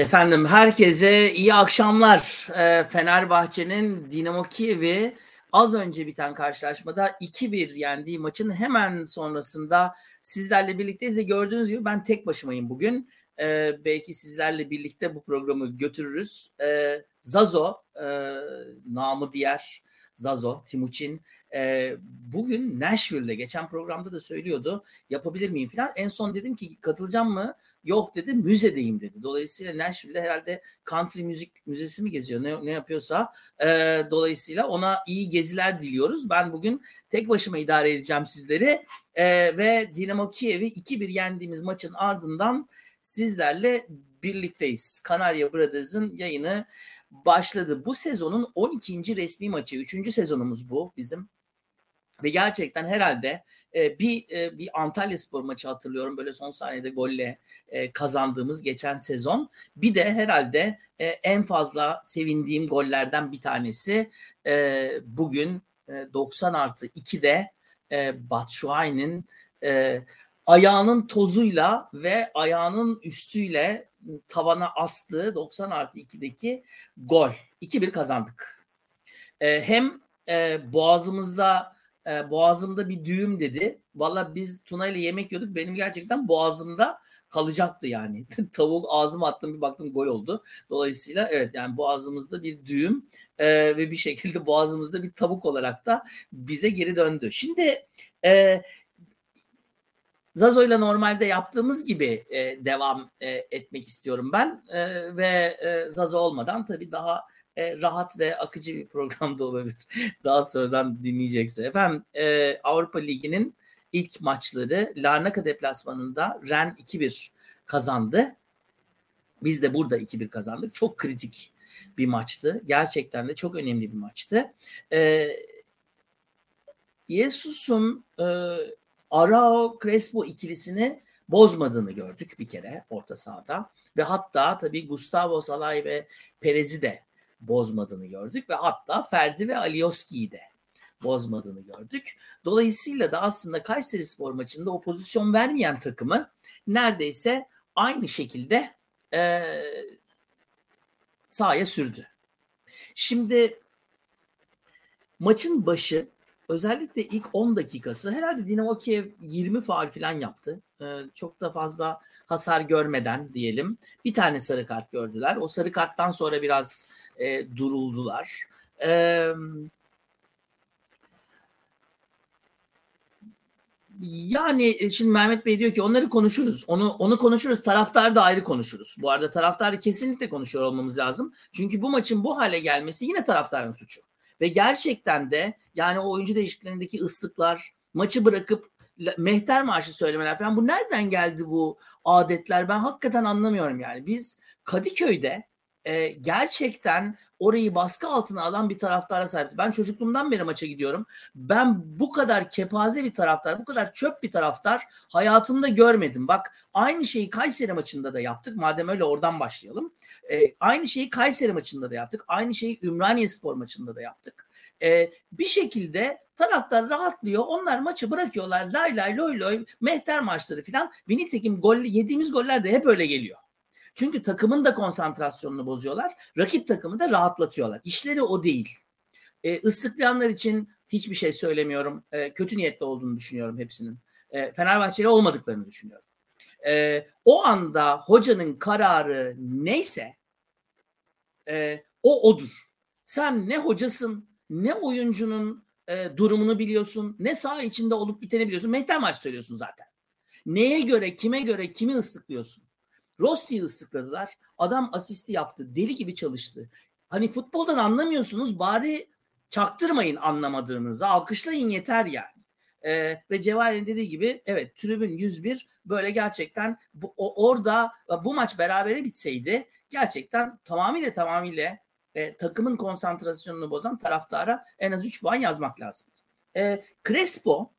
Efendim herkese iyi akşamlar. Ee, Fenerbahçe'nin Dinamo Kiev'i az önce biten karşılaşmada 2-1 yendiği maçın hemen sonrasında sizlerle birlikteyiz. Gördüğünüz gibi ben tek başımayım bugün. Ee, belki sizlerle birlikte bu programı götürürüz. Ee, Zazo, e, namı diğer Zazo, Timuçin e, bugün Nashville'de geçen programda da söylüyordu yapabilir miyim falan. En son dedim ki katılacağım mı? Yok dedi müzedeyim dedi. Dolayısıyla Nashville'de herhalde country müzik müzesi mi geziyor ne, ne yapıyorsa. E, dolayısıyla ona iyi geziler diliyoruz. Ben bugün tek başıma idare edeceğim sizleri. E, ve Dinamo Kiev'i 2-1 yendiğimiz maçın ardından sizlerle birlikteyiz. Kanarya Brothers'ın yayını başladı. Bu sezonun 12. resmi maçı. 3. sezonumuz bu bizim. Ve gerçekten herhalde e, bir e, bir Antalya Spor maçı hatırlıyorum böyle son saniyede golle e, kazandığımız geçen sezon. Bir de herhalde e, en fazla sevindiğim gollerden bir tanesi e, bugün e, 90 artı 2'de e, Batshuayi'nin e, ayağının tozuyla ve ayağının üstüyle tavana astığı 90 artı 2'deki gol. 2-1 kazandık. E, hem e, boğazımızda e, boğazımda bir düğüm dedi. Valla biz Tuna ile yemek yiyorduk. Benim gerçekten boğazımda kalacaktı yani. Tavuk ağzıma attım bir baktım gol oldu. Dolayısıyla evet yani boğazımızda bir düğüm e, ve bir şekilde boğazımızda bir tavuk olarak da bize geri döndü. Şimdi e, Zazo ile normalde yaptığımız gibi e, devam e, etmek istiyorum ben e, ve e, Zazo olmadan tabii daha e, rahat ve akıcı bir programda olabilir. Daha sonradan dinleyecekse. Efendim e, Avrupa Ligi'nin ilk maçları Larnaca deplasmanında Ren 2-1 kazandı. Biz de burada 2-1 kazandık. Çok kritik bir maçtı. Gerçekten de çok önemli bir maçtı. E, Yesus'un e, Arao Crespo ikilisini bozmadığını gördük bir kere orta sahada. Ve hatta tabii Gustavo Salay ve Perez'i de bozmadığını gördük ve hatta Ferdi ve Alioski'yi de bozmadığını gördük. Dolayısıyla da aslında Kayseri Spor maçında o pozisyon vermeyen takımı neredeyse aynı şekilde e, sahaya sürdü. Şimdi maçın başı özellikle ilk 10 dakikası herhalde Dinamo Kiev 20 faal falan yaptı. Ee, çok da fazla hasar görmeden diyelim. Bir tane sarı kart gördüler. O sarı karttan sonra biraz e, duruldular. E, yani şimdi Mehmet Bey diyor ki onları konuşuruz. Onu onu konuşuruz. Taraftar da ayrı konuşuruz. Bu arada taraftarı kesinlikle konuşuyor olmamız lazım. Çünkü bu maçın bu hale gelmesi yine taraftarın suçu. Ve gerçekten de yani o oyuncu değişikliklerindeki ıslıklar, maçı bırakıp mehter marşı söylemeler falan bu nereden geldi bu adetler ben hakikaten anlamıyorum yani. Biz Kadıköy'de e, gerçekten orayı baskı altına alan bir taraftara sahipti. Ben çocukluğumdan beri maça gidiyorum. Ben bu kadar kepaze bir taraftar, bu kadar çöp bir taraftar hayatımda görmedim. Bak aynı şeyi Kayseri maçında da yaptık. Madem öyle oradan başlayalım. E, aynı şeyi Kayseri maçında da yaptık. Aynı şeyi Ümraniye Spor maçında da yaptık. E, bir şekilde taraftar rahatlıyor. Onlar maçı bırakıyorlar. Lay lay loy loy mehter maçları falan. Ve nitekim gol, yediğimiz goller de hep öyle geliyor. Çünkü takımın da konsantrasyonunu bozuyorlar. Rakip takımı da rahatlatıyorlar. İşleri o değil. E, ıslıklayanlar için hiçbir şey söylemiyorum. E, kötü niyetli olduğunu düşünüyorum hepsinin. E, Fenerbahçeli olmadıklarını düşünüyorum. E, o anda hocanın kararı neyse e, o odur. Sen ne hocasın, ne oyuncunun e, durumunu biliyorsun, ne saha içinde olup biteni biliyorsun. Mehter maç söylüyorsun zaten. Neye göre, kime göre, kimi ıslıklıyorsun? Rossi'yi ıslıkladılar. Adam asisti yaptı. Deli gibi çalıştı. Hani futboldan anlamıyorsunuz bari çaktırmayın anlamadığınızı. Alkışlayın yeter yani. Ee, ve Cevahir'in dediği gibi evet tribün 101 böyle gerçekten bu, o, orada bu maç berabere bitseydi gerçekten tamamıyla tamamıyla e, takımın konsantrasyonunu bozan taraftara en az 3 puan yazmak lazımdı. E, Crespo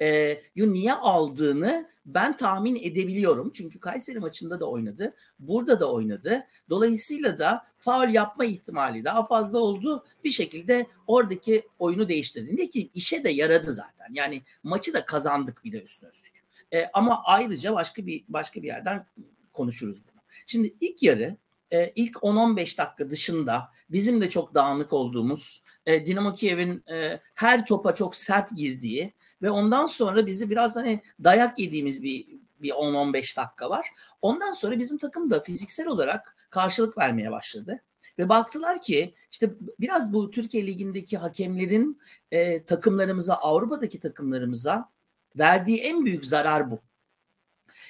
e, niye aldığını ben tahmin edebiliyorum. Çünkü Kayseri maçında da oynadı. Burada da oynadı. Dolayısıyla da faul yapma ihtimali daha fazla oldu. Bir şekilde oradaki oyunu değiştirdi. Ne ki işe de yaradı zaten. Yani maçı da kazandık bir de üstüne üstlük. E, ama ayrıca başka bir başka bir yerden konuşuruz bunu. Şimdi ilk yarı e, ilk 10-15 dakika dışında bizim de çok dağınık olduğumuz e, Dinamo Kiev'in e, her topa çok sert girdiği ve ondan sonra bizi biraz hani dayak yediğimiz bir bir 10-15 dakika var. Ondan sonra bizim takım da fiziksel olarak karşılık vermeye başladı. Ve baktılar ki işte biraz bu Türkiye Ligi'ndeki hakemlerin e, takımlarımıza, Avrupa'daki takımlarımıza verdiği en büyük zarar bu.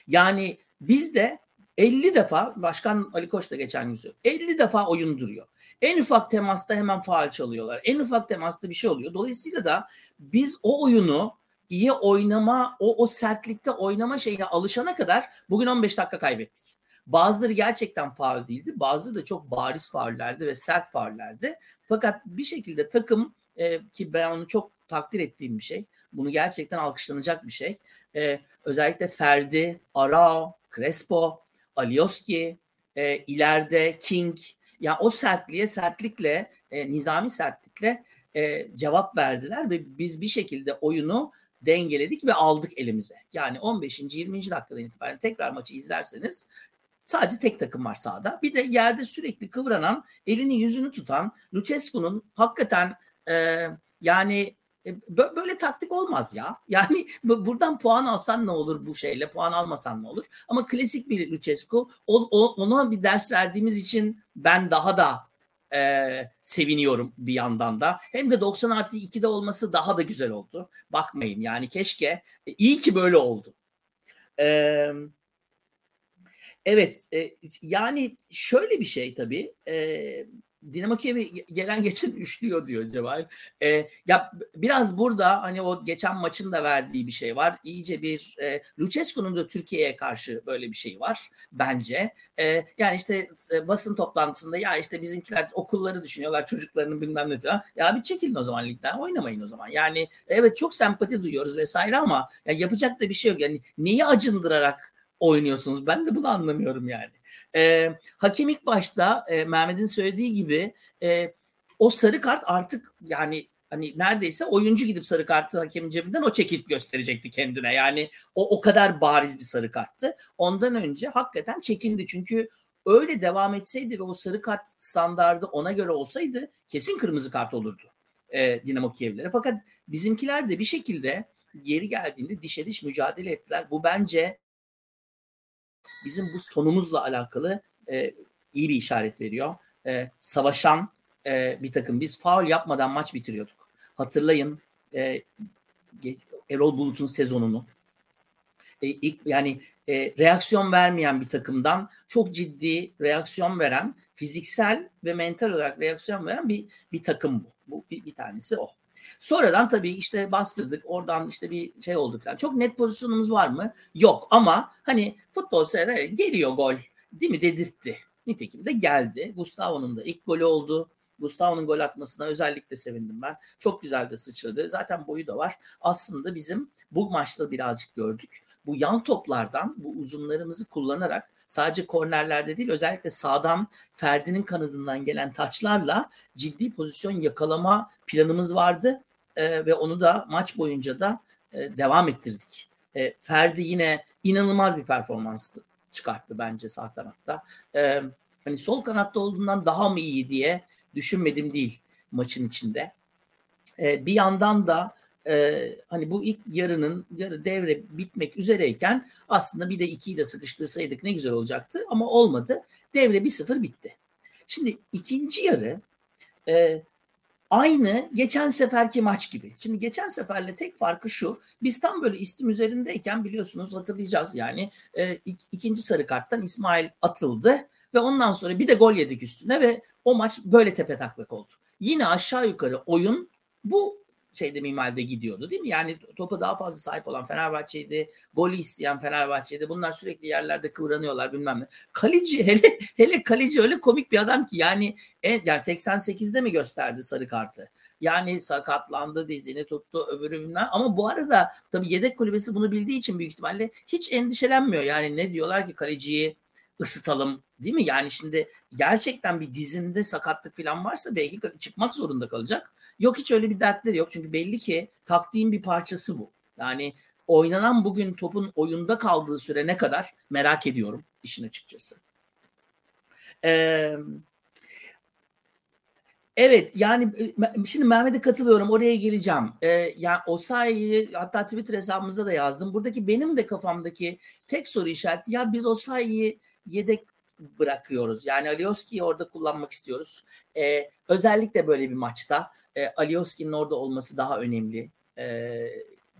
Yani biz de 50 defa, Başkan Ali Koç da geçen gün söyledi, 50 defa oyun duruyor. En ufak temasta hemen faal çalıyorlar. En ufak temasta bir şey oluyor. Dolayısıyla da biz o oyunu iyi oynama, o, o sertlikte oynama şeyine alışana kadar bugün 15 dakika kaybettik. Bazıları gerçekten faul değildi. Bazıları da çok bariz faullerdi ve sert faullerdi. Fakat bir şekilde takım e, ki ben onu çok takdir ettiğim bir şey. Bunu gerçekten alkışlanacak bir şey. E, özellikle Ferdi, Arao, Crespo, Alioski, e, ileride King. Ya yani o sertliğe sertlikle, e, nizami sertlikle e, cevap verdiler ve biz bir şekilde oyunu dengeledik ve aldık elimize. Yani 15. 20. dakikadan itibaren tekrar maçı izlerseniz sadece tek takım var sahada. Bir de yerde sürekli kıvranan, elini yüzünü tutan Lucescu'nun hakikaten e, yani böyle taktik olmaz ya. Yani buradan puan alsan ne olur bu şeyle, puan almasan ne olur? Ama klasik bir Lucescu. ona bir ders verdiğimiz için ben daha da e, seviniyorum bir yandan da. Hem de 90 artı 2'de olması daha da güzel oldu. Bakmayın yani keşke. E, iyi ki böyle oldu. E, evet e, yani şöyle bir şey tabii. E, Dinamo Kiev'e gelen geçen üçlüyor diyor Cevahir. E, ya biraz burada hani o geçen maçın da verdiği bir şey var. İyice bir e, Lucescu'nun da Türkiye'ye karşı böyle bir şey var bence. E, yani işte e, basın toplantısında ya işte bizimkiler okulları düşünüyorlar çocuklarının bilmem ne falan. Ya bir çekilin o zaman ligden oynamayın o zaman. Yani evet çok sempati duyuyoruz vesaire ama ya yapacak da bir şey yok. Yani neyi acındırarak oynuyorsunuz? Ben de bunu anlamıyorum yani. E, hakem ilk başta e, Mehmet'in söylediği gibi e, o sarı kart artık yani hani neredeyse oyuncu gidip sarı kartı hakemin cebinden o çekip gösterecekti kendine. Yani o o kadar bariz bir sarı karttı. Ondan önce hakikaten çekindi çünkü öyle devam etseydi ve o sarı kart standardı ona göre olsaydı kesin kırmızı kart olurdu e, Dinamo Kiev'lere. Fakat bizimkiler de bir şekilde geri geldiğinde dişe diş mücadele ettiler. Bu bence bizim bu tonumuzla alakalı e, iyi bir işaret veriyor. E, savaşan e, bir takım. Biz faul yapmadan maç bitiriyorduk. Hatırlayın e, Erol Bulut'un sezonunu. E, ilk, yani e, reaksiyon vermeyen bir takımdan çok ciddi reaksiyon veren, fiziksel ve mental olarak reaksiyon veren bir bir takım bu. Bu bir, bir tanesi o. Sonradan tabii işte bastırdık. Oradan işte bir şey oldu falan. Çok net pozisyonumuz var mı? Yok ama hani futbol seyrede geliyor gol değil mi dedirtti. Nitekim de geldi. Gustavo'nun da ilk golü oldu. Gustavo'nun gol atmasına özellikle sevindim ben. Çok güzel de sıçradı. Zaten boyu da var. Aslında bizim bu maçta birazcık gördük. Bu yan toplardan bu uzunlarımızı kullanarak sadece kornerlerde değil özellikle sağdan Ferdi'nin kanadından gelen taçlarla ciddi pozisyon yakalama planımız vardı e, ve onu da maç boyunca da e, devam ettirdik. E, Ferdi yine inanılmaz bir performans çıkarttı bence sağ kanatta. E, hani sol kanatta olduğundan daha mı iyi diye düşünmedim değil maçın içinde. E, bir yandan da e, hani bu ilk yarının yarı devre bitmek üzereyken aslında bir de ikiyi de sıkıştırsaydık ne güzel olacaktı ama olmadı. Devre 1-0 bitti. Şimdi ikinci yarı e, aynı geçen seferki maç gibi. Şimdi geçen seferle tek farkı şu. Biz tam böyle istim üzerindeyken biliyorsunuz hatırlayacağız yani e, ik, ikinci sarı karttan İsmail atıldı ve ondan sonra bir de gol yedik üstüne ve o maç böyle tepe taklak oldu. Yine aşağı yukarı oyun bu şeyde mimalde gidiyordu değil mi? Yani topa daha fazla sahip olan Fenerbahçe'ydi. Golü isteyen Fenerbahçe'ydi. Bunlar sürekli yerlerde kıvranıyorlar bilmem ne. Kaleci hele hele kaleci öyle komik bir adam ki yani en, yani 88'de mi gösterdi sarı kartı? Yani sakatlandı, dizini tuttu, öbürü bilmem. Ama bu arada tabii yedek kulübesi bunu bildiği için büyük ihtimalle hiç endişelenmiyor. Yani ne diyorlar ki kaleciyi ısıtalım değil mi? Yani şimdi gerçekten bir dizinde sakatlık falan varsa belki çıkmak zorunda kalacak. Yok hiç öyle bir dertleri yok. Çünkü belli ki taktiğin bir parçası bu. Yani oynanan bugün topun oyunda kaldığı süre ne kadar merak ediyorum işin açıkçası. Ee, Evet yani e, şimdi Mehmet'e katılıyorum oraya geleceğim. Ee, yani Osayi'yi hatta Twitter hesabımızda da yazdım. Buradaki benim de kafamdaki tek soru işareti ya biz Osayi'yi yedek bırakıyoruz. Yani Alioski'yi orada kullanmak istiyoruz. Ee, özellikle böyle bir maçta e, Alioski'nin orada olması daha önemli. Ee,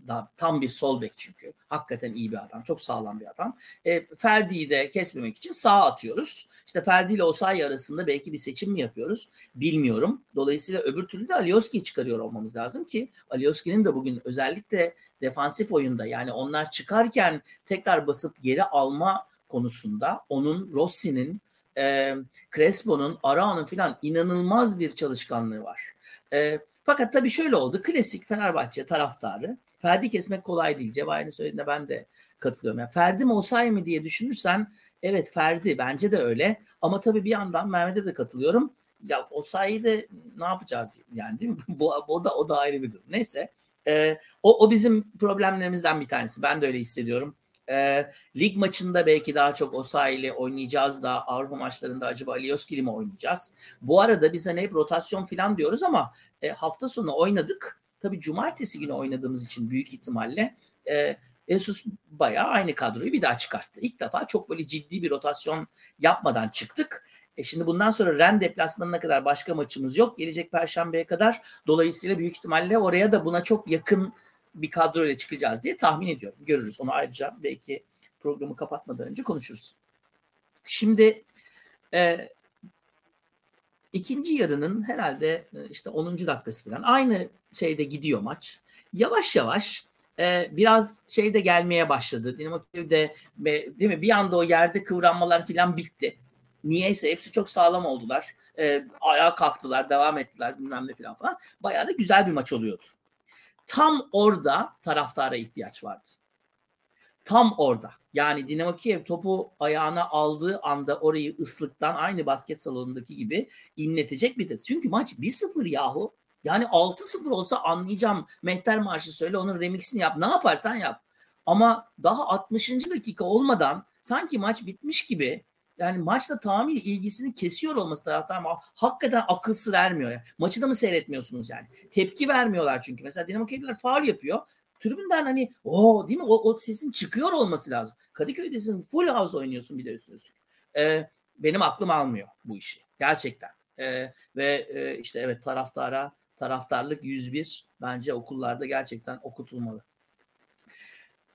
da, tam bir sol bek çünkü. Hakikaten iyi bir adam. Çok sağlam bir adam. E, Ferdi'yi de kesmemek için sağ atıyoruz. İşte Ferdi ile Osayi arasında belki bir seçim mi yapıyoruz? Bilmiyorum. Dolayısıyla öbür türlü de Alioski'yi çıkarıyor olmamız lazım ki Alioski'nin de bugün özellikle defansif oyunda yani onlar çıkarken tekrar basıp geri alma konusunda onun Rossi'nin e, Crespo'nun, Arao'nun filan inanılmaz bir çalışkanlığı var. E, fakat tabii şöyle oldu. Klasik Fenerbahçe taraftarı Ferdi kesmek kolay değil. Cevahir'in söylediğine ben de katılıyorum. Yani Ferdi mi Osay mı diye düşünürsen evet Ferdi bence de öyle. Ama tabii bir yandan Mehmet'e de katılıyorum. Ya Osayi'yi de ne yapacağız yani değil mi? bu, o da o da ayrı bir durum. Neyse. E, o, o bizim problemlerimizden bir tanesi. Ben de öyle hissediyorum. E, lig maçında belki daha çok Osayi oynayacağız da Avrupa maçlarında acaba Alioski mi oynayacağız? Bu arada biz hani hep rotasyon falan diyoruz ama e, hafta sonu oynadık Tabii cumartesi günü oynadığımız için büyük ihtimalle e, Jesus bayağı aynı kadroyu bir daha çıkarttı. İlk defa çok böyle ciddi bir rotasyon yapmadan çıktık. E şimdi bundan sonra Ren deplasmanına kadar başka maçımız yok. Gelecek Perşembe'ye kadar. Dolayısıyla büyük ihtimalle oraya da buna çok yakın bir kadro ile çıkacağız diye tahmin ediyorum. Görürüz. Onu ayrıca belki programı kapatmadan önce konuşuruz. Şimdi e, ikinci yarının herhalde e, işte 10. dakikası falan aynı şeyde gidiyor maç. Yavaş yavaş e, biraz şey de gelmeye başladı. Dinamo Kiev'de değil mi bir anda o yerde kıvranmalar falan bitti. Niyeyse hepsi çok sağlam oldular. E, ayağa kalktılar, devam ettiler bilmem ne falan falan. Bayağı da güzel bir maç oluyordu. Tam orada taraftara ihtiyaç vardı. Tam orada. Yani Dinamo Kiev topu ayağına aldığı anda orayı ıslıktan aynı basket salonundaki gibi inletecek bir de. Çünkü maç 1-0 yahu. Yani 6-0 olsa anlayacağım. Mehter Marşı söyle onun remixini yap. Ne yaparsan yap. Ama daha 60. dakika olmadan sanki maç bitmiş gibi yani maçla tamamıyla ilgisini kesiyor olması taraftar ama hakikaten akıl sır ermiyor. Yani. Maçı da mı seyretmiyorsunuz yani? Tepki vermiyorlar çünkü. Mesela Dinamo Kiev'ler faal yapıyor. Tribünden hani o değil mi? O, o sesin çıkıyor olması lazım. Kadıköy'desin full house oynuyorsun bir de üstüne üstlük. Ee, benim aklım almıyor bu işi. Gerçekten. Ee, ve e, işte evet taraftara taraftarlık 101 bence okullarda gerçekten okutulmalı.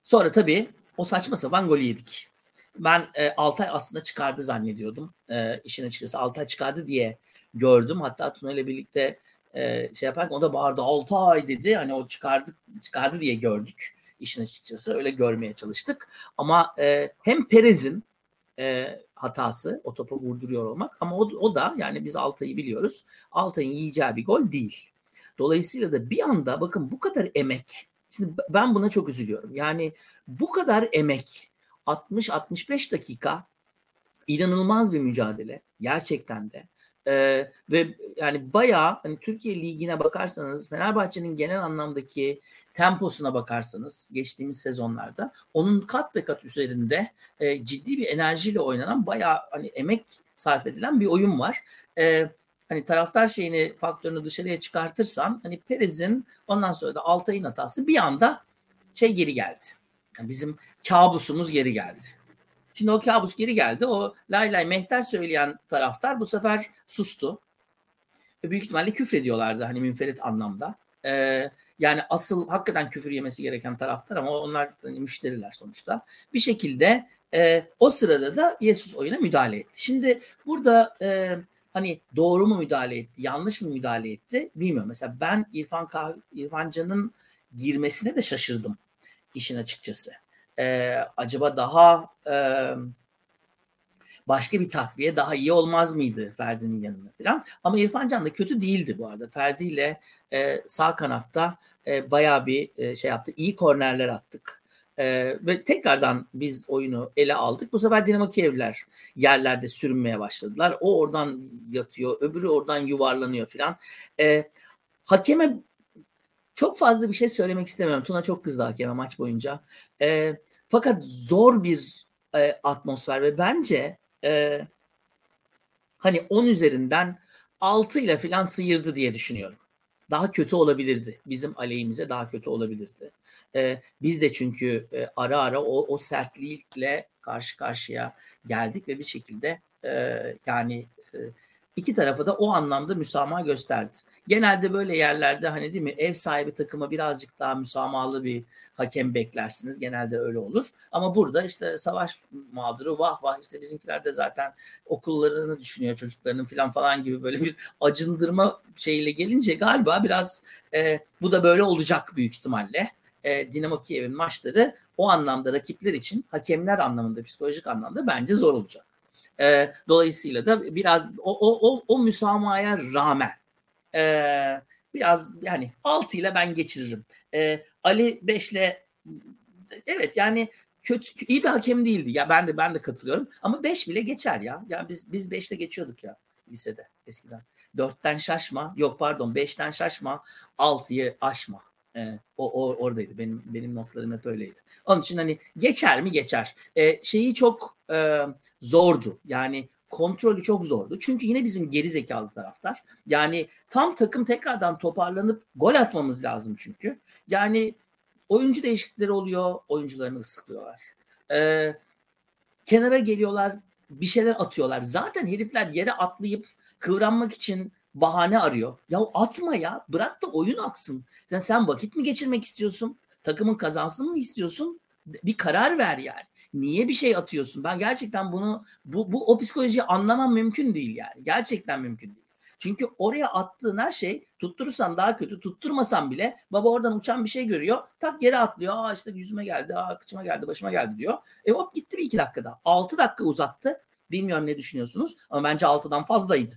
Sonra tabii o saçma sapan golü yedik. Ben e, Altay aslında çıkardı zannediyordum. E, işin açıkçası Altay çıkardı diye gördüm. Hatta Tuna ile birlikte e, şey yaparken o da bağırdı Altay dedi. Hani o çıkardı çıkardı diye gördük işin açıkçası. Öyle görmeye çalıştık. Ama e, hem Perez'in e, hatası o topa vurduruyor olmak ama o, o da yani biz Altay'ı biliyoruz. Altay'ın yiyeceği bir gol değil. Dolayısıyla da bir anda bakın bu kadar emek. Şimdi ben buna çok üzülüyorum. Yani bu kadar emek 60-65 dakika inanılmaz bir mücadele gerçekten de. Ee, ve yani bayağı hani Türkiye Ligi'ne bakarsanız Fenerbahçe'nin genel anlamdaki temposuna bakarsanız geçtiğimiz sezonlarda onun kat be kat üzerinde e, ciddi bir enerjiyle oynanan bayağı hani emek sarf edilen bir oyun var. E, hani taraftar şeyini faktörünü dışarıya çıkartırsan hani Perez'in ondan sonra da Altay'ın hatası bir anda şey geri geldi. Yani bizim kabusumuz geri geldi. Şimdi o kabus geri geldi. O lay lay mehter söyleyen taraftar bu sefer sustu. Büyük ihtimalle küfrediyorlardı hani münferit anlamda. Ee, yani asıl hakikaten küfür yemesi gereken taraftar ama onlar hani müşteriler sonuçta. Bir şekilde e, o sırada da Yesus oyuna müdahale etti. Şimdi burada e, hani doğru mu müdahale etti, yanlış mı müdahale etti bilmiyorum. Mesela ben İrfan Kah İrfan Can'ın girmesine de şaşırdım işin açıkçası. Ee, acaba daha e, başka bir takviye daha iyi olmaz mıydı Ferdi'nin yanına falan. Ama İrfan Can da kötü değildi bu arada. Ferdi ile e, sağ kanatta e, bayağı bir e, şey yaptı. İyi kornerler attık. Ee, ve tekrardan biz oyunu ele aldık. Bu sefer Dinamo Kievler yerlerde sürünmeye başladılar. O oradan yatıyor, öbürü oradan yuvarlanıyor filan. Ee, hakeme çok fazla bir şey söylemek istemiyorum. Tuna çok kızdı hakeme maç boyunca. Ee, fakat zor bir e, atmosfer ve bence e, hani 10 üzerinden 6 ile falan sıyırdı diye düşünüyorum. Daha kötü olabilirdi. Bizim aleyhimize daha kötü olabilirdi. Ee, biz de çünkü e, ara ara o, o sertlikle karşı karşıya geldik ve bir şekilde e, yani e, iki tarafa da o anlamda müsamaha gösterdi. Genelde böyle yerlerde hani değil mi ev sahibi takıma birazcık daha müsamahalı bir hakem beklersiniz. Genelde öyle olur. Ama burada işte savaş mağduru vah vah işte bizimkiler de zaten okullarını düşünüyor çocuklarının falan falan gibi böyle bir acındırma şeyiyle gelince galiba biraz e, bu da böyle olacak büyük ihtimalle. E, Dinamo Kiev'in maçları o anlamda rakipler için hakemler anlamında psikolojik anlamda bence zor olacak. E, dolayısıyla da biraz o, o, o, o müsamahaya rağmen e, biraz yani 6 ile ben geçiririm. E, Ali 5 ile evet yani kötü iyi bir hakem değildi. Ya ben de ben de katılıyorum ama 5 bile geçer ya. Ya biz biz 5'te geçiyorduk ya lisede eskiden. 4'ten şaşma. Yok pardon 5'ten şaşma. 6'yı aşma. Ee, o, o oradaydı. Benim benim notlarım hep öyleydi. Onun için hani geçer mi geçer. Ee, şeyi çok e, zordu. Yani kontrolü çok zordu. Çünkü yine bizim geri zekalı taraftar. Yani tam takım tekrardan toparlanıp gol atmamız lazım çünkü. Yani oyuncu değişiklikleri oluyor. Oyuncularını ıslıklıyorlar. Ee, kenara geliyorlar. Bir şeyler atıyorlar. Zaten herifler yere atlayıp kıvranmak için bahane arıyor. Ya atma ya. Bırak da oyun aksın. Sen, sen vakit mi geçirmek istiyorsun? Takımın kazansın mı istiyorsun? Bir karar ver yani. Niye bir şey atıyorsun? Ben gerçekten bunu bu, bu o psikolojiyi anlamam mümkün değil yani. Gerçekten mümkün değil. Çünkü oraya attığın her şey tutturursan daha kötü, tutturmasan bile baba oradan uçan bir şey görüyor. Tak yere atlıyor. Aa işte yüzüme geldi, aa kıçıma geldi, başıma geldi diyor. E hop gitti bir iki dakikada. Altı dakika uzattı. Bilmiyorum ne düşünüyorsunuz ama bence altıdan fazlaydı.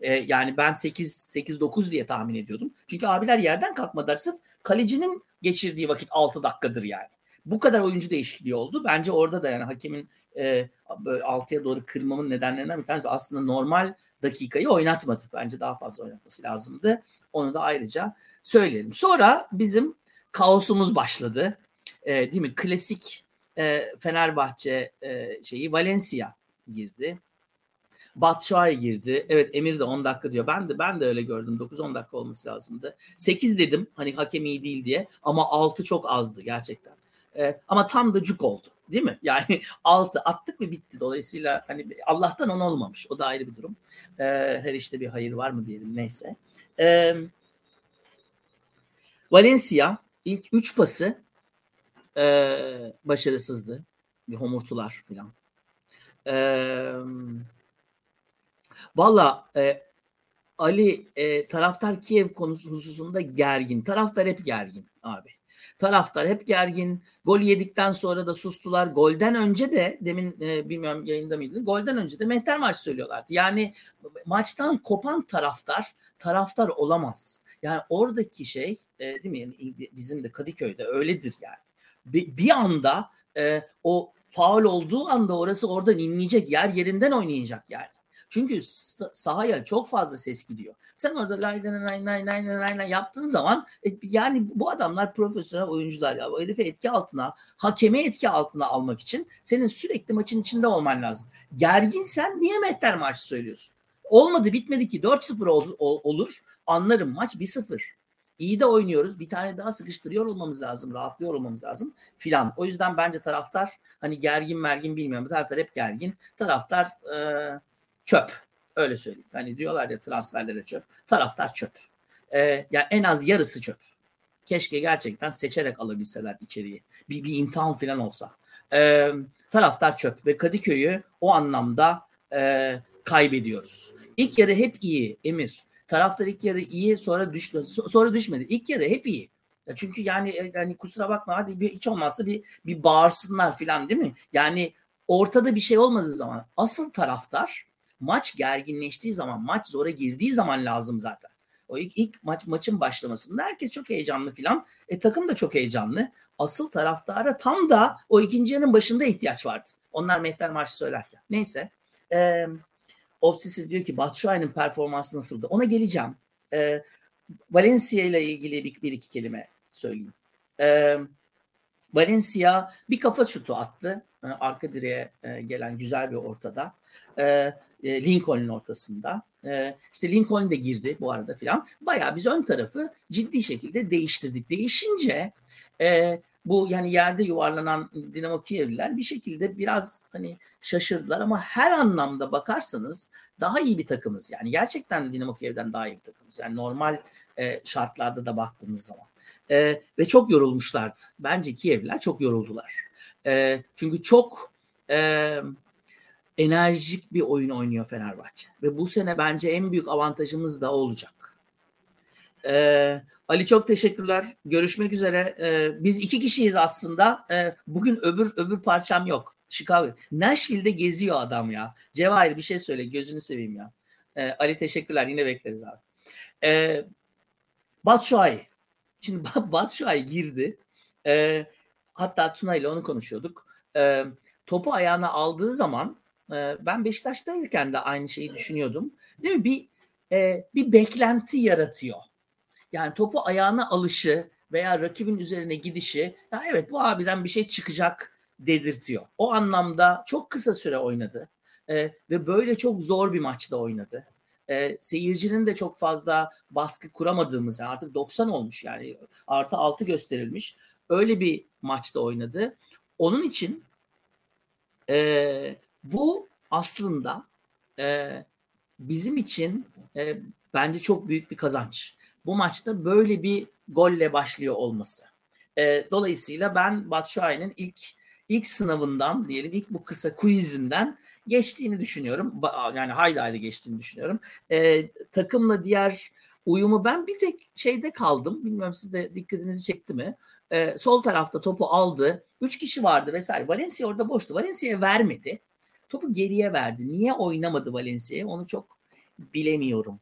E, yani ben 8 8 9 diye tahmin ediyordum. Çünkü abiler yerden kalkmadılar. Sırf kalecinin geçirdiği vakit 6 dakikadır yani. Bu kadar oyuncu değişikliği oldu. Bence orada da yani hakemin e, böyle 6'ya doğru kırmamın nedenlerinden bir tanesi aslında normal dakikayı oynatmadı. Bence daha fazla oynatması lazımdı. Onu da ayrıca söyleyelim. Sonra bizim kaosumuz başladı. E, değil mi? Klasik e, Fenerbahçe e, şeyi Valencia girdi. Batshuayi girdi. Evet Emir de 10 dakika diyor. Ben de ben de öyle gördüm. 9-10 dakika olması lazımdı. 8 dedim hani hakem iyi değil diye ama 6 çok azdı gerçekten. Ee, ama tam da cuk oldu. Değil mi? Yani 6 attık ve bitti. Dolayısıyla hani Allah'tan on olmamış. O da ayrı bir durum. Ee, her işte bir hayır var mı diyelim neyse. Ee, Valencia ilk 3 pası e, başarısızdı. Bir homurtular falan. Eee Valla e, Ali e, taraftar Kiev konusu hususunda gergin. Taraftar hep gergin abi. Taraftar hep gergin. Gol yedikten sonra da sustular. Golden önce de demin e, bilmiyorum yayında mıydı? Golden önce de Mehter Marş söylüyorlardı. Yani maçtan kopan taraftar taraftar olamaz. Yani oradaki şey e, değil mi? Yani bizim de Kadıköy'de öyledir yani. Bir, bir anda e, o faul olduğu anda orası oradan inleyecek. Yer yerinden oynayacak yani. Çünkü sahaya çok fazla ses gidiyor. Sen orada lay lay lay lay yaptığın zaman e, yani bu adamlar profesyonel oyuncular ya. O herifi etki altına, hakeme etki altına almak için senin sürekli maçın içinde olman lazım. Gerginsen niye Mehter maçı söylüyorsun? Olmadı bitmedi ki 4-0 ol, ol, olur. Anlarım maç 1-0. İyi de oynuyoruz. Bir tane daha sıkıştırıyor olmamız lazım. Rahatlıyor olmamız lazım filan. O yüzden bence taraftar hani gergin mergin bilmiyorum. Taraftar hep gergin. Taraftar e, çöp. Öyle söyleyeyim. Hani diyorlar ya transferlere çöp. Taraftar çöp. Ee, yani en az yarısı çöp. Keşke gerçekten seçerek alabilseler içeriği. Bir, bir imtihan falan olsa. Ee, taraftar çöp ve Kadıköy'ü o anlamda e, kaybediyoruz. İlk yarı hep iyi Emir. Taraftar ilk yarı iyi sonra düştü. Sonra düşmedi. İlk yarı hep iyi. Ya çünkü yani yani kusura bakma hadi bir hiç olmazsa bir bir bağırsınlar falan değil mi? Yani ortada bir şey olmadığı zaman asıl taraftar maç gerginleştiği zaman, maç zora girdiği zaman lazım zaten. O ilk, ilk maç maçın başlamasında herkes çok heyecanlı filan. E takım da çok heyecanlı. Asıl taraftara tam da o ikinci yarının başında ihtiyaç vardı. Onlar Mehter Marşı söylerken. Neyse. E, Obsessive diyor ki Batshuayi'nin performansı nasıldı? Ona geleceğim. E, Valencia ile ilgili bir, bir iki kelime söyleyeyim. E, Valencia bir kafa şutu attı. E, arka direğe e, gelen güzel bir ortada. E, e, Lincoln'un ortasında. E, işte Lincoln de girdi bu arada filan. Bayağı biz ön tarafı ciddi şekilde değiştirdik. Değişince e, bu yani yerde yuvarlanan Dinamo Kievliler bir şekilde biraz hani şaşırdılar ama her anlamda bakarsanız daha iyi bir takımız. Yani gerçekten Dinamo Kiev'den daha iyi bir takımız. Yani normal e, şartlarda da baktığınız zaman. E, ve çok yorulmuşlardı. Bence Kievliler çok yoruldular. E, çünkü çok e, enerjik bir oyun oynuyor Fenerbahçe. Ve bu sene bence en büyük avantajımız da olacak. Ee, Ali çok teşekkürler. Görüşmek üzere. Ee, biz iki kişiyiz aslında. Ee, bugün öbür öbür parçam yok. Chicago. Nashville'de geziyor adam ya. Cevahir bir şey söyle. Gözünü seveyim ya. Ee, Ali teşekkürler. Yine bekleriz abi. Ee, Batshuayi. Şimdi Batshuayi girdi. Ee, hatta Tuna ile onu konuşuyorduk. Ee, topu ayağına aldığı zaman ben Beşiktaş'tayken de aynı şeyi düşünüyordum. Değil mi? Bir e, bir beklenti yaratıyor. Yani topu ayağına alışı veya rakibin üzerine gidişi ya evet bu abiden bir şey çıkacak dedirtiyor. O anlamda çok kısa süre oynadı e, ve böyle çok zor bir maçta oynadı. E, seyircinin de çok fazla baskı kuramadığımız artık 90 olmuş yani artı 6 gösterilmiş. Öyle bir maçta oynadı. Onun için e, bu aslında e, bizim için e, bence çok büyük bir kazanç. Bu maçta böyle bir golle başlıyor olması. E, dolayısıyla ben Batshuayi'nin ilk ilk sınavından diyelim ilk bu kısa quizinden geçtiğini düşünüyorum. Yani haydi haydi geçtiğini düşünüyorum. E, takımla diğer uyumu ben bir tek şeyde kaldım. Bilmiyorum siz de dikkatinizi çekti mi? E, sol tarafta topu aldı. Üç kişi vardı vesaire. Valencia orada boştu. Valencia'ya vermedi. Topu geriye verdi. Niye oynamadı Valencia'ya onu çok bilemiyorum.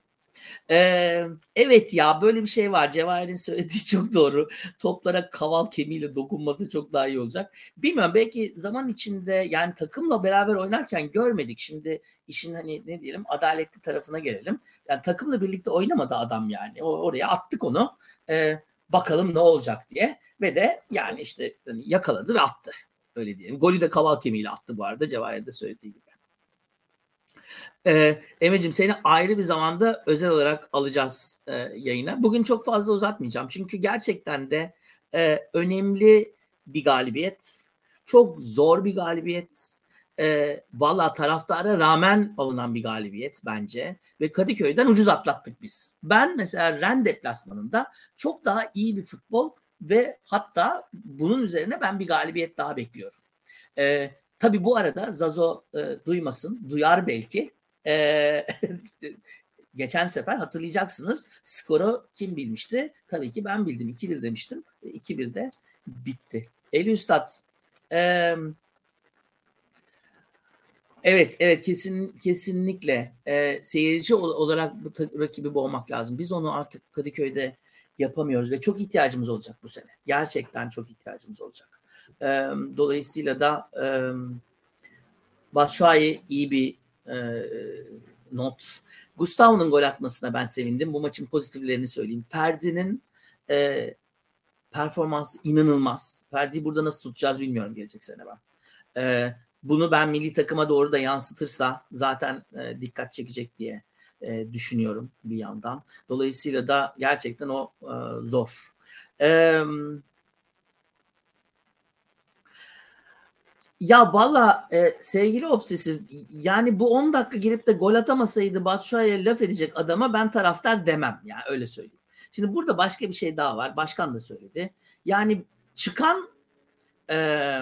Ee, evet ya böyle bir şey var. Cevahir'in söylediği çok doğru. Toplara kaval kemiğiyle dokunması çok daha iyi olacak. Bilmiyorum belki zaman içinde yani takımla beraber oynarken görmedik. Şimdi işin hani ne diyelim adaletli tarafına gelelim. Yani takımla birlikte oynamadı adam yani. O, oraya attık onu. Ee, bakalım ne olacak diye. Ve de yani işte hani yakaladı ve attı. Öyle diyelim. Golü de kaval kemiğiyle attı bu arada Cevahir de söylediği gibi. Ee, Emre'cim seni ayrı bir zamanda özel olarak alacağız e, yayına. Bugün çok fazla uzatmayacağım. Çünkü gerçekten de e, önemli bir galibiyet. Çok zor bir galibiyet. E, Valla taraftara rağmen alınan bir galibiyet bence. Ve Kadıköy'den ucuz atlattık biz. Ben mesela Ren deplasmanında çok daha iyi bir futbol ve hatta bunun üzerine ben bir galibiyet daha bekliyorum. E, tabii bu arada Zazo e, duymasın, duyar belki. E, geçen sefer hatırlayacaksınız skoru kim bilmişti? Tabii ki ben bildim. 2-1 demiştim. 2-1 de bitti. Eli Üstad. E, evet, evet kesin kesinlikle e, seyirci olarak bu rakibi boğmak lazım. Biz onu artık Kadıköy'de yapamıyoruz ve çok ihtiyacımız olacak bu sene. Gerçekten çok ihtiyacımız olacak. E, dolayısıyla da e, Batshuayi iyi bir e, not. Gustavo'nun gol atmasına ben sevindim. Bu maçın pozitiflerini söyleyeyim. Ferdi'nin e, performansı inanılmaz. Ferdi'yi burada nasıl tutacağız bilmiyorum gelecek sene ben. E, bunu ben milli takıma doğru da yansıtırsa zaten e, dikkat çekecek diye e, düşünüyorum bir yandan. Dolayısıyla da gerçekten o e, zor. E, ya valla e, sevgili obsesif yani bu 10 dakika girip de gol atamasaydı Batshuayi'ye laf edecek adama ben taraftar demem. Yani öyle söyleyeyim. Şimdi burada başka bir şey daha var. Başkan da söyledi. Yani çıkan e,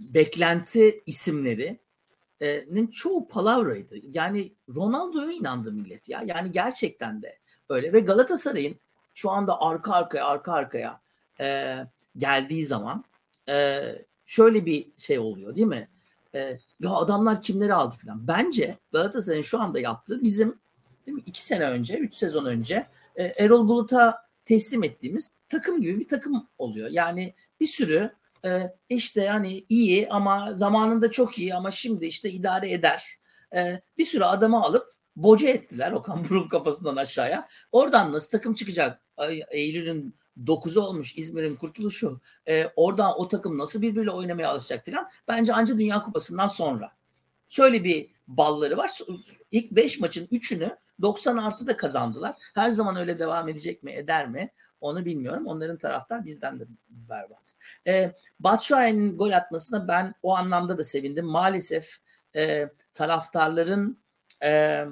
beklenti isimleri nin çoğu palavraydı. Yani Ronaldo'ya inandı millet ya. Yani gerçekten de öyle. Ve Galatasaray'ın şu anda arka arkaya arka arkaya e, geldiği zaman e, şöyle bir şey oluyor değil mi? E, ya adamlar kimleri aldı falan. Bence Galatasaray'ın şu anda yaptığı bizim değil mi? iki sene önce, üç sezon önce e, Erol Bulut'a teslim ettiğimiz takım gibi bir takım oluyor. Yani bir sürü e, işte yani iyi ama zamanında çok iyi ama şimdi işte idare eder. Bir sürü adamı alıp boca ettiler Okan Buruk kafasından aşağıya. Oradan nasıl takım çıkacak? Eylül'ün 9'u olmuş İzmir'in kurtuluşu. Oradan o takım nasıl birbiriyle oynamaya alışacak filan. Bence anca Dünya Kupası'ndan sonra. Şöyle bir balları var. İlk 5 maçın 3'ünü 90 artı da kazandılar. Her zaman öyle devam edecek mi eder mi? Onu bilmiyorum. Onların taraftar bizden de berbat. E, Batshuayi'nin gol atmasına ben o anlamda da sevindim. Maalesef e, taraftarların e,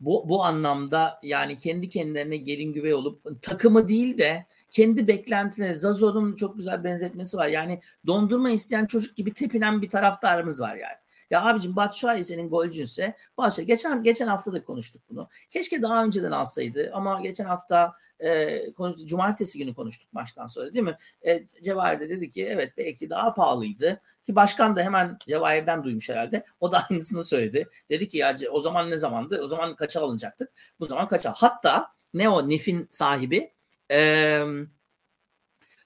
bu, bu anlamda yani kendi kendilerine gelin güvey olup takımı değil de kendi beklentileri Zazor'un çok güzel benzetmesi var. Yani dondurma isteyen çocuk gibi tepinen bir taraftarımız var yani. Ya abicim Batshuayi senin golcünse Batshuayi geçen geçen hafta da konuştuk bunu. Keşke daha önceden alsaydı ama geçen hafta e, konuştuk, cumartesi günü konuştuk maçtan sonra değil mi? E, Cevahir de dedi ki evet belki daha pahalıydı. Ki başkan da hemen Cevahir'den duymuş herhalde. O da aynısını söyledi. Dedi ki ya o zaman ne zamandı? O zaman kaça alınacaktık? Bu zaman kaça? Hatta ne o Nif'in sahibi eee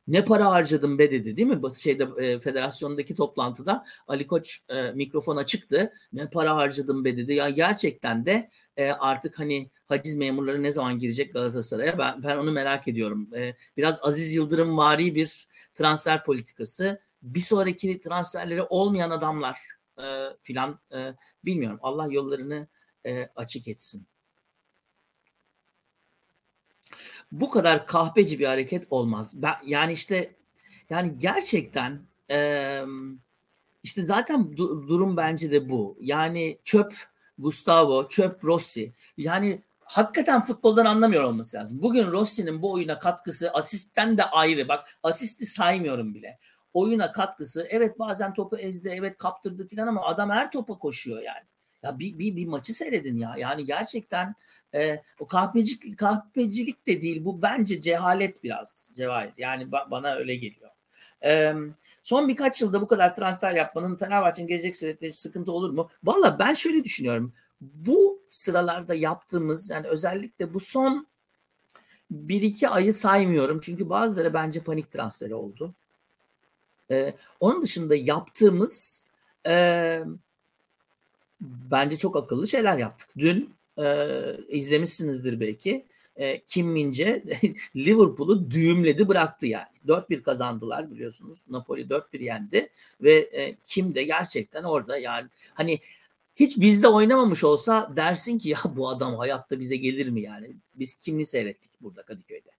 ne para harcadım be dedi değil mi? Bas şeyde e, federasyondaki toplantıda Ali Koç e, mikrofona çıktı. Ne para harcadım be dedi. Ya gerçekten de e, artık hani haciz memurları ne zaman girecek Galatasaray'a? Ben ben onu merak ediyorum. E, biraz Aziz Yıldırım vari bir transfer politikası. Bir sonraki transferleri olmayan adamlar e, filan e, bilmiyorum. Allah yollarını e, açık etsin. Bu kadar kahpeci bir hareket olmaz. Ben, yani işte yani gerçekten e, işte zaten du- durum bence de bu. Yani çöp Gustavo, çöp Rossi. Yani hakikaten futboldan anlamıyor olması lazım. Bugün Rossi'nin bu oyuna katkısı asistten de ayrı. Bak asisti saymıyorum bile. Oyuna katkısı evet bazen topu ezdi, evet kaptırdı filan ama adam her topa koşuyor yani. Ya bir, bir, bir maçı seyredin ya. Yani gerçekten e, o kahpecilik, kahpecilik de değil. Bu bence cehalet biraz Cevahir. Yani ba- bana öyle geliyor. E, son birkaç yılda bu kadar transfer yapmanın Fenerbahçe'nin gelecek süreçte sıkıntı olur mu? Valla ben şöyle düşünüyorum. Bu sıralarda yaptığımız yani özellikle bu son bir iki ayı saymıyorum. Çünkü bazıları bence panik transferi oldu. Ee, onun dışında yaptığımız e, bence çok akıllı şeyler yaptık. Dün e, izlemişsinizdir belki. E, Kim Mince Liverpool'u düğümledi bıraktı yani. 4-1 kazandılar biliyorsunuz. Napoli 4-1 yendi ve e, Kim de gerçekten orada yani hani hiç bizde oynamamış olsa dersin ki ya bu adam hayatta bize gelir mi yani? Biz Kim'i seyrettik burada Kadıköy'de.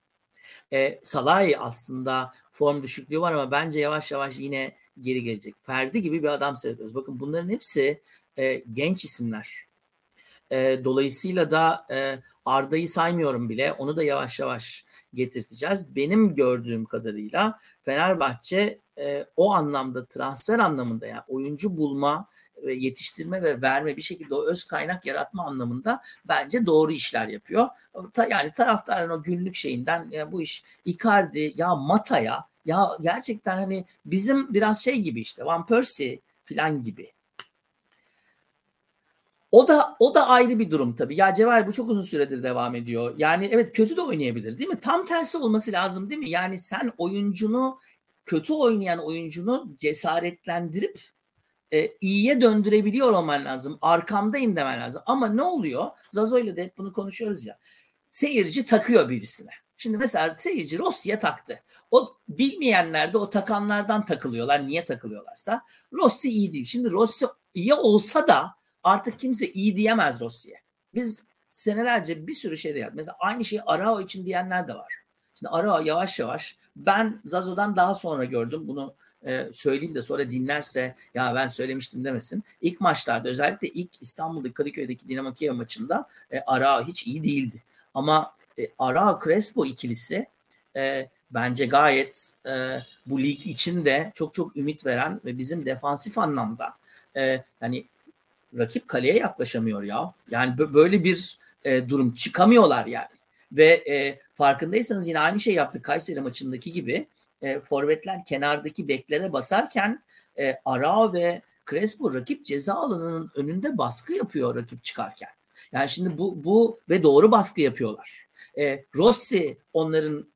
E, Salah'ı aslında form düşüklüğü var ama bence yavaş yavaş yine geri gelecek. Ferdi gibi bir adam seyrediyoruz. Bakın bunların hepsi e, genç isimler. E, dolayısıyla da e, Arda'yı saymıyorum bile. Onu da yavaş yavaş getirteceğiz. Benim gördüğüm kadarıyla Fenerbahçe e, o anlamda transfer anlamında yani oyuncu bulma, e, yetiştirme ve verme bir şekilde o öz kaynak yaratma anlamında bence doğru işler yapıyor. Yani taraftarın o günlük şeyinden ya bu iş Icardi ya Mata'ya ya gerçekten hani bizim biraz şey gibi işte Van Persie falan gibi. O da o da ayrı bir durum tabii. Ya Cevahir bu çok uzun süredir devam ediyor. Yani evet kötü de oynayabilir değil mi? Tam tersi olması lazım değil mi? Yani sen oyuncunu kötü oynayan oyuncunu cesaretlendirip e, iyiye döndürebiliyor olman lazım. Arkamdayım demen lazım. Ama ne oluyor? Zazo ile de hep bunu konuşuyoruz ya. Seyirci takıyor birisine. Şimdi mesela seyirci Rossi'ye taktı. O bilmeyenler de o takanlardan takılıyorlar. Niye takılıyorlarsa. Rossi iyi değil. Şimdi Rossi iyi olsa da artık kimse iyi diyemez Rossi'ye. Biz senelerce bir sürü şey de yaptık. Mesela aynı şeyi Arao için diyenler de var. Şimdi Arao yavaş yavaş ben Zazo'dan daha sonra gördüm. Bunu e, söyleyeyim de sonra dinlerse ya ben söylemiştim demesin. İlk maçlarda özellikle ilk İstanbul'da Kadıköy'deki Dinamo Kiev maçında e, Arao hiç iyi değildi. Ama e, Arao Crespo ikilisi e, bence gayet e, bu lig içinde çok çok ümit veren ve bizim defansif anlamda e, yani rakip kaleye yaklaşamıyor ya. Yani böyle bir e, durum çıkamıyorlar yani. Ve e, farkındaysanız yine aynı şey yaptık Kayseri maçındaki gibi. E, forvetler kenardaki beklere basarken e, Arao ve Crespo rakip ceza alanının önünde baskı yapıyor rakip çıkarken. Yani şimdi bu bu ve doğru baskı yapıyorlar. E, Rossi onların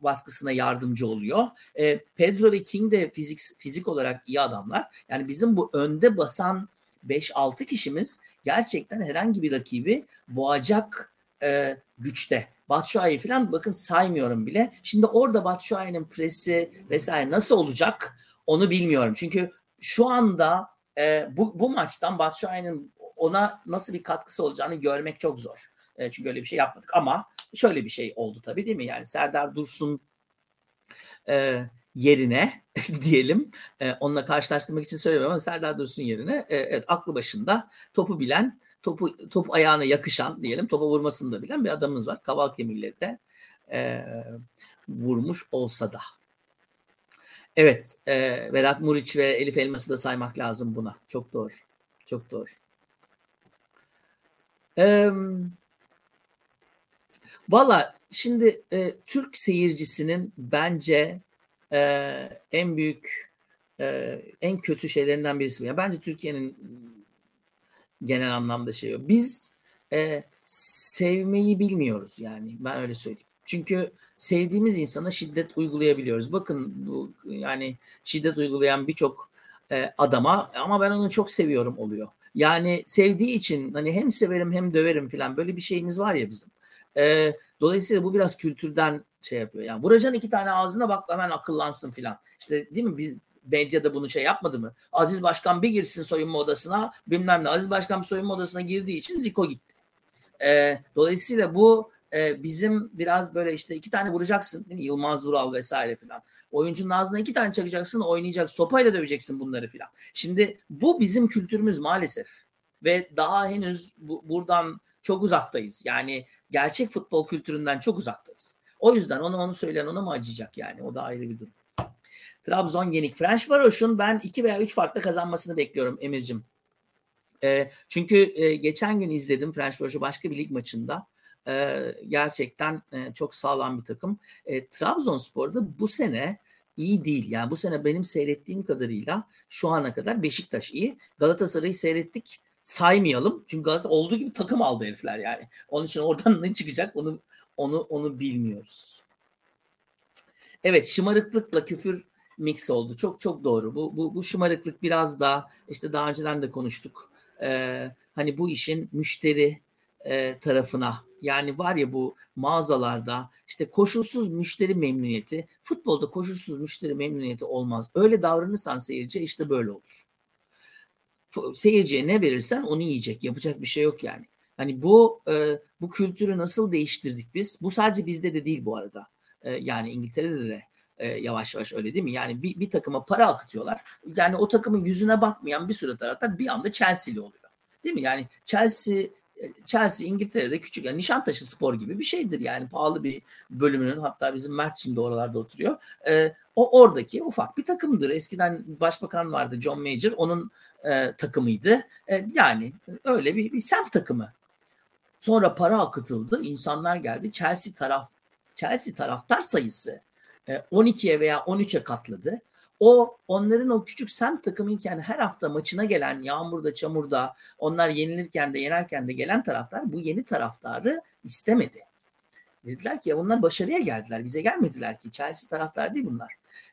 baskısına yardımcı oluyor. E, Pedro ve King de fizik fizik olarak iyi adamlar. Yani bizim bu önde basan 5-6 kişimiz gerçekten herhangi bir rakibi boğacak e, güçte. Batshuayi falan bakın saymıyorum bile. Şimdi orada Batshuayi'nin presi vesaire nasıl olacak onu bilmiyorum. Çünkü şu anda e, bu, bu maçtan Batshuayi'nin ona nasıl bir katkısı olacağını görmek çok zor. E, çünkü öyle bir şey yapmadık ama şöyle bir şey oldu tabii değil mi? Yani Serdar Dursun e, yerine diyelim e, onunla karşılaştırmak için söylemiyorum ama Serdar Dursun yerine e, evet aklı başında topu bilen topu top ayağına yakışan diyelim topa vurmasını da bilen bir adamımız var. Kaval kemiğiyle de e, vurmuş olsa da. Evet, e, Vedat Muriç ve Elif Elmas'ı da saymak lazım buna. Çok doğru. Çok doğru. E, Valla şimdi e, Türk seyircisinin bence e, en büyük, e, en kötü şeylerinden birisi. Yani bence Türkiye'nin genel anlamda şey o. Biz e, sevmeyi bilmiyoruz yani ben öyle söyleyeyim. Çünkü sevdiğimiz insana şiddet uygulayabiliyoruz. Bakın bu yani şiddet uygulayan birçok e, adama ama ben onu çok seviyorum oluyor. Yani sevdiği için hani hem severim hem döverim falan böyle bir şeyimiz var ya bizim. E, dolayısıyla bu biraz kültürden şey yapıyor. Yani vuracaksın iki tane ağzına bak hemen akıllansın filan. İşte değil mi biz medyada bunu şey yapmadı mı? Aziz Başkan bir girsin soyunma odasına bilmem ne. Aziz Başkan bir soyunma odasına girdiği için Ziko gitti. E, dolayısıyla bu e, bizim biraz böyle işte iki tane vuracaksın değil mi? Yılmaz Vural vesaire filan. Oyuncunun ağzına iki tane çakacaksın oynayacak sopayla döveceksin bunları filan. Şimdi bu bizim kültürümüz maalesef ve daha henüz bu, buradan çok uzaktayız. Yani gerçek futbol kültüründen çok uzaktayız. O yüzden onu onu söyleyen ona mı acıyacak yani o da ayrı bir durum. Trabzon yenik. French Varoş'un ben iki veya üç farklı kazanmasını bekliyorum Emir'cim. E, çünkü e, geçen gün izledim French Varoş'u başka bir lig maçında. E, gerçekten e, çok sağlam bir takım. E, Trabzonspor'da bu sene iyi değil. Yani bu sene benim seyrettiğim kadarıyla şu ana kadar Beşiktaş iyi. Galatasaray'ı seyrettik saymayalım. Çünkü Galatasaray olduğu gibi takım aldı herifler yani. Onun için oradan ne çıkacak onu onu onu bilmiyoruz. Evet şımarıklıkla küfür mix oldu. Çok çok doğru. Bu bu, bu şımarıklık biraz daha işte daha önceden de konuştuk. Ee, hani bu işin müşteri e, tarafına yani var ya bu mağazalarda işte koşulsuz müşteri memnuniyeti futbolda koşulsuz müşteri memnuniyeti olmaz. Öyle davranırsan seyirci işte böyle olur seyirciye ne verirsen onu yiyecek. Yapacak bir şey yok yani. Hani bu e, bu kültürü nasıl değiştirdik biz? Bu sadece bizde de değil bu arada. E, yani İngiltere'de de e, yavaş yavaş öyle değil mi? Yani bir, bir takıma para akıtıyorlar. Yani o takımın yüzüne bakmayan bir sürü taraftar bir anda Chelsea'li oluyor. Değil mi? Yani Chelsea Chelsea İngiltere'de küçük yani Nişantaşı Spor gibi bir şeydir yani pahalı bir bölümünün hatta bizim Mert şimdi oralarda oturuyor. E, o oradaki ufak bir takımdır. Eskiden başbakan vardı John Major onun e, takımıydı. E, yani öyle bir, bir semt takımı. Sonra para akıtıldı, insanlar geldi. Chelsea taraf Chelsea taraftar sayısı e, 12'ye veya 13'e katladı. O onların o küçük semt takımıyken her hafta maçına gelen yağmurda, çamurda, onlar yenilirken de yenerken de gelen taraftar bu yeni taraftarı istemedi. Dediler ki ya bunlar başarıya geldiler. Bize gelmediler ki. Chelsea taraftar değil bunlar.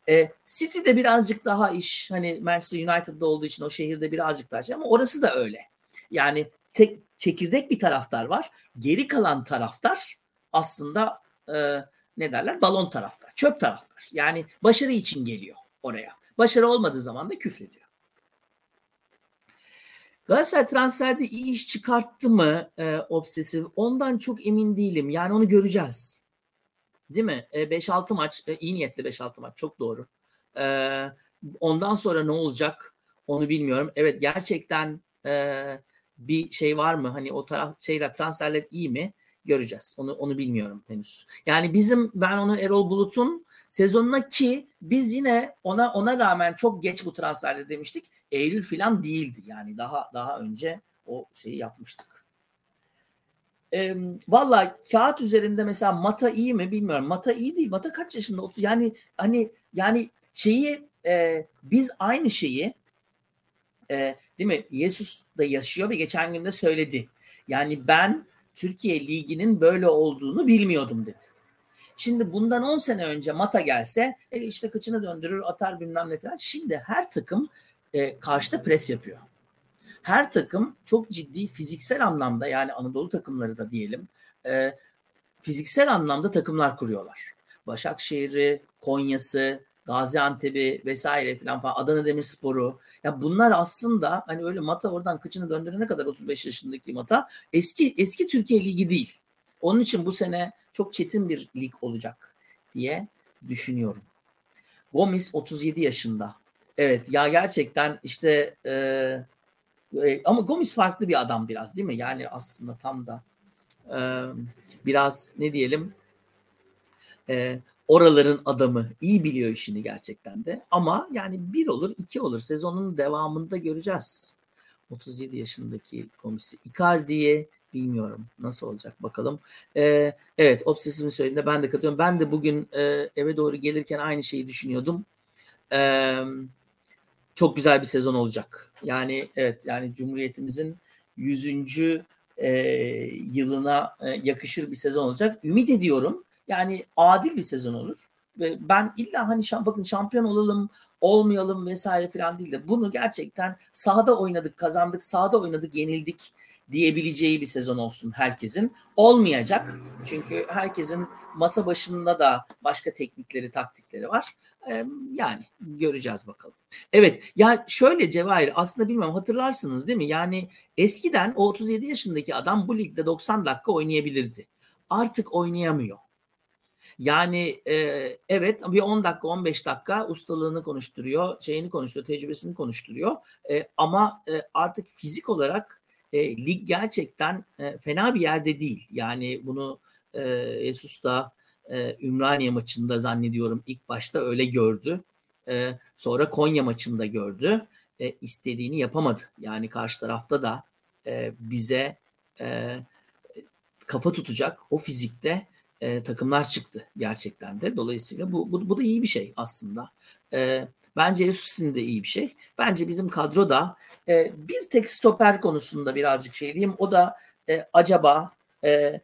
E, City'de birazcık daha iş hani Manchester United'da olduğu için o şehirde birazcık daha şey ama orası da öyle. Yani tek çekirdek bir taraftar var. Geri kalan taraftar aslında e, ne derler? Balon taraftar, çöp taraftar. Yani başarı için geliyor oraya. Başarı olmadığı zaman da küfrediyor. Galatasaray transferde iyi iş çıkarttı mı e, obsesif? Ondan çok emin değilim. Yani onu göreceğiz. Değil mi? E, 5-6 maç, e, iyi niyetli 5-6 maç çok doğru. E, ondan sonra ne olacak onu bilmiyorum. Evet gerçekten e, bir şey var mı? Hani o taraf şeyler transferler iyi mi? Göreceğiz. Onu onu bilmiyorum henüz. Yani bizim ben onu Erol Bulut'un sezonuna ki biz yine ona ona rağmen çok geç bu transferde demiştik. Eylül falan değildi. Yani daha daha önce o şeyi yapmıştık. E, Valla kağıt üzerinde mesela Mata iyi mi bilmiyorum. Mata iyi değil. Mata kaç yaşında? Yani hani yani şeyi e, biz aynı şeyi e, değil mi? Yesus da yaşıyor ve geçen gün de söyledi. Yani ben Türkiye Ligi'nin böyle olduğunu bilmiyordum dedi. Şimdi bundan 10 sene önce Mata gelse e, işte kıçını döndürür atar bilmem ne falan. Şimdi her takım e, karşıda pres yapıyor her takım çok ciddi fiziksel anlamda yani Anadolu takımları da diyelim e, fiziksel anlamda takımlar kuruyorlar. Başakşehir'i, Konya'sı, Gaziantep'i vesaire falan falan Adana Demirspor'u ya bunlar aslında hani öyle Mata oradan kıçını döndürene kadar 35 yaşındaki Mata eski eski Türkiye Ligi değil. Onun için bu sene çok çetin bir lig olacak diye düşünüyorum. Gomis 37 yaşında. Evet ya gerçekten işte e, e, ama Gomis farklı bir adam biraz değil mi? Yani aslında tam da e, biraz ne diyelim e, oraların adamı iyi biliyor işini gerçekten de. Ama yani bir olur iki olur sezonun devamında göreceğiz. 37 yaşındaki komisi Icardi'ye bilmiyorum nasıl olacak bakalım. Ee, evet obsesifin söylediğinde ben de katılıyorum. Ben de bugün e, eve doğru gelirken aynı şeyi düşünüyordum. Ee, çok güzel bir sezon olacak. Yani evet yani Cumhuriyetimizin 100. E, yılına e, yakışır bir sezon olacak. Ümit ediyorum yani adil bir sezon olur. Ve ben illa hani şamp bakın şampiyon olalım, olmayalım vesaire falan değil de bunu gerçekten sahada oynadık, kazandık, sahada oynadık, yenildik diyebileceği bir sezon olsun herkesin. Olmayacak. Çünkü herkesin masa başında da başka teknikleri, taktikleri var. Yani göreceğiz bakalım. Evet ya şöyle Cevahir aslında bilmem hatırlarsınız değil mi? Yani eskiden o 37 yaşındaki adam bu ligde 90 dakika oynayabilirdi. Artık oynayamıyor. Yani e, evet bir 10 dakika 15 dakika ustalığını konuşturuyor, şeyini konuşturuyor, tecrübesini konuşturuyor. E, ama e, artık fizik olarak e, lig gerçekten e, fena bir yerde değil. Yani bunu e, Jesus da e, Ümraniye maçında zannediyorum ilk başta öyle gördü. E, sonra Konya maçında gördü. E, istediğini yapamadı. Yani karşı tarafta da e, bize e, kafa tutacak o fizikte e, takımlar çıktı gerçekten de. Dolayısıyla bu, bu, bu da iyi bir şey aslında. E, bence Jesus'un de iyi bir şey. Bence bizim kadroda e, bir tek stoper konusunda birazcık şey diyeyim. O da e, acaba e,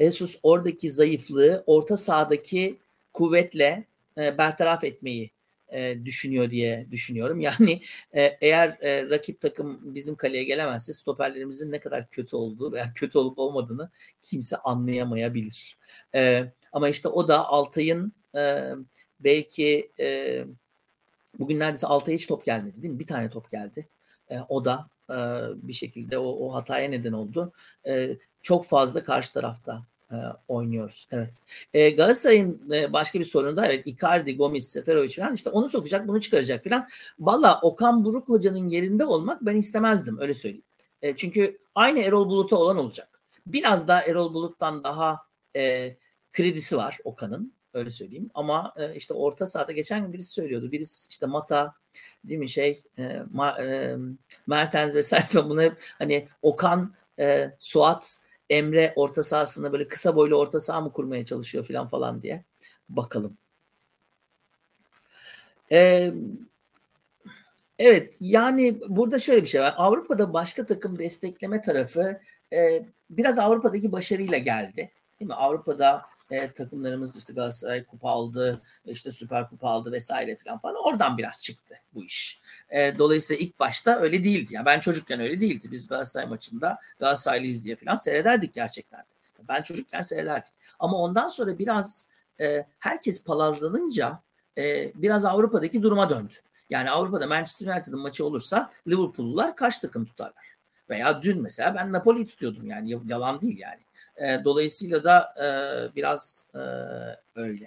Jesus oradaki zayıflığı orta sahadaki kuvvetle e, bertaraf etmeyi e, düşünüyor diye düşünüyorum. Yani e, eğer e, rakip takım bizim kaleye gelemezse stoperlerimizin ne kadar kötü olduğu veya kötü olup olmadığını kimse anlayamayabilir. Ama işte o da Altay'ın belki e, bugün neredeyse Altay'a hiç top gelmedi değil mi? Bir tane top geldi. O da bir şekilde o, o hataya neden oldu. Çok fazla karşı tarafta e, oynuyoruz. Evet. E, Galatasaray'ın e, başka bir sorunu da evet Icardi, Gomis, Seferovic falan işte onu sokacak, bunu çıkaracak falan. Valla Okan Buruk hocanın yerinde olmak ben istemezdim öyle söyleyeyim. E, çünkü aynı Erol Bulut'a olan olacak. Biraz daha Erol Bulut'tan daha e, kredisi var Okan'ın öyle söyleyeyim. Ama e, işte orta sahada geçen gün birisi söylüyordu. Birisi işte Mata değil mi şey e, Ma, e, Mertens vesaire bunu hep hani Okan, e, Suat Emre orta sahasında böyle kısa boylu orta saha mı kurmaya çalışıyor falan falan diye. Bakalım. Ee, evet yani burada şöyle bir şey var. Avrupa'da başka takım destekleme tarafı e, biraz Avrupa'daki başarıyla geldi. Değil mi? Avrupa'da e, takımlarımız işte Galatasaray kupa aldı, işte Süper Kupa aldı vesaire falan falan. Oradan biraz çıktı bu iş. E, dolayısıyla ilk başta öyle değildi. Yani ben çocukken öyle değildi. Biz Galatasaray maçında Galatasaraylıyız diye falan seyrederdik gerçekten. Ben çocukken seyrederdik. Ama ondan sonra biraz e, herkes palazlanınca e, biraz Avrupa'daki duruma döndü. Yani Avrupa'da Manchester United'ın maçı olursa Liverpool'lular kaç takım tutarlar? Veya dün mesela ben Napoli tutuyordum yani yalan değil yani. E, dolayısıyla da e, biraz e, öyle.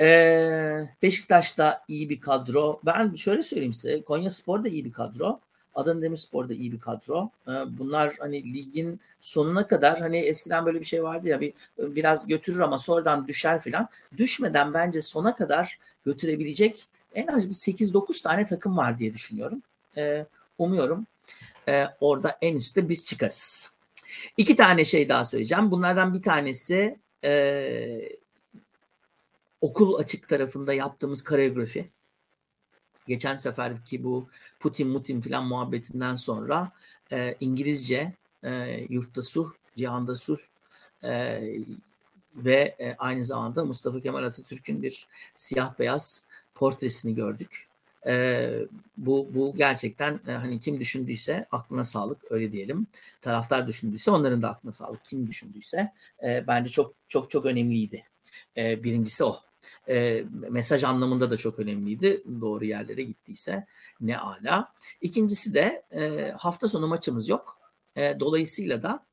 E, Beşiktaş da iyi bir kadro. Ben şöyle söyleyeyim size. Konya Spor da iyi bir kadro. Adana Demirspor da iyi bir kadro. E, bunlar hani ligin sonuna kadar hani eskiden böyle bir şey vardı ya bir biraz götürür ama sonradan düşer filan. Düşmeden bence sona kadar götürebilecek en az bir 8-9 tane takım var diye düşünüyorum. Umuyorum e, orada en üstte biz çıkarız. İki tane şey daha söyleyeceğim. Bunlardan bir tanesi e, okul açık tarafında yaptığımız koreografi. Geçen seferki bu Putin Mutin filan muhabbetinden sonra e, İngilizce e, yurtta sulh, cihanda sulh e, ve e, aynı zamanda Mustafa Kemal Atatürk'ün bir siyah beyaz portresini gördük. E, bu bu gerçekten e, hani kim düşündüyse aklına sağlık öyle diyelim. Taraftar düşündüyse onların da aklına sağlık. Kim düşündüyse e, bence çok çok çok önemliydi. E, birincisi o. E, mesaj anlamında da çok önemliydi. Doğru yerlere gittiyse ne ala. İkincisi de e, hafta sonu maçımız yok. E, dolayısıyla da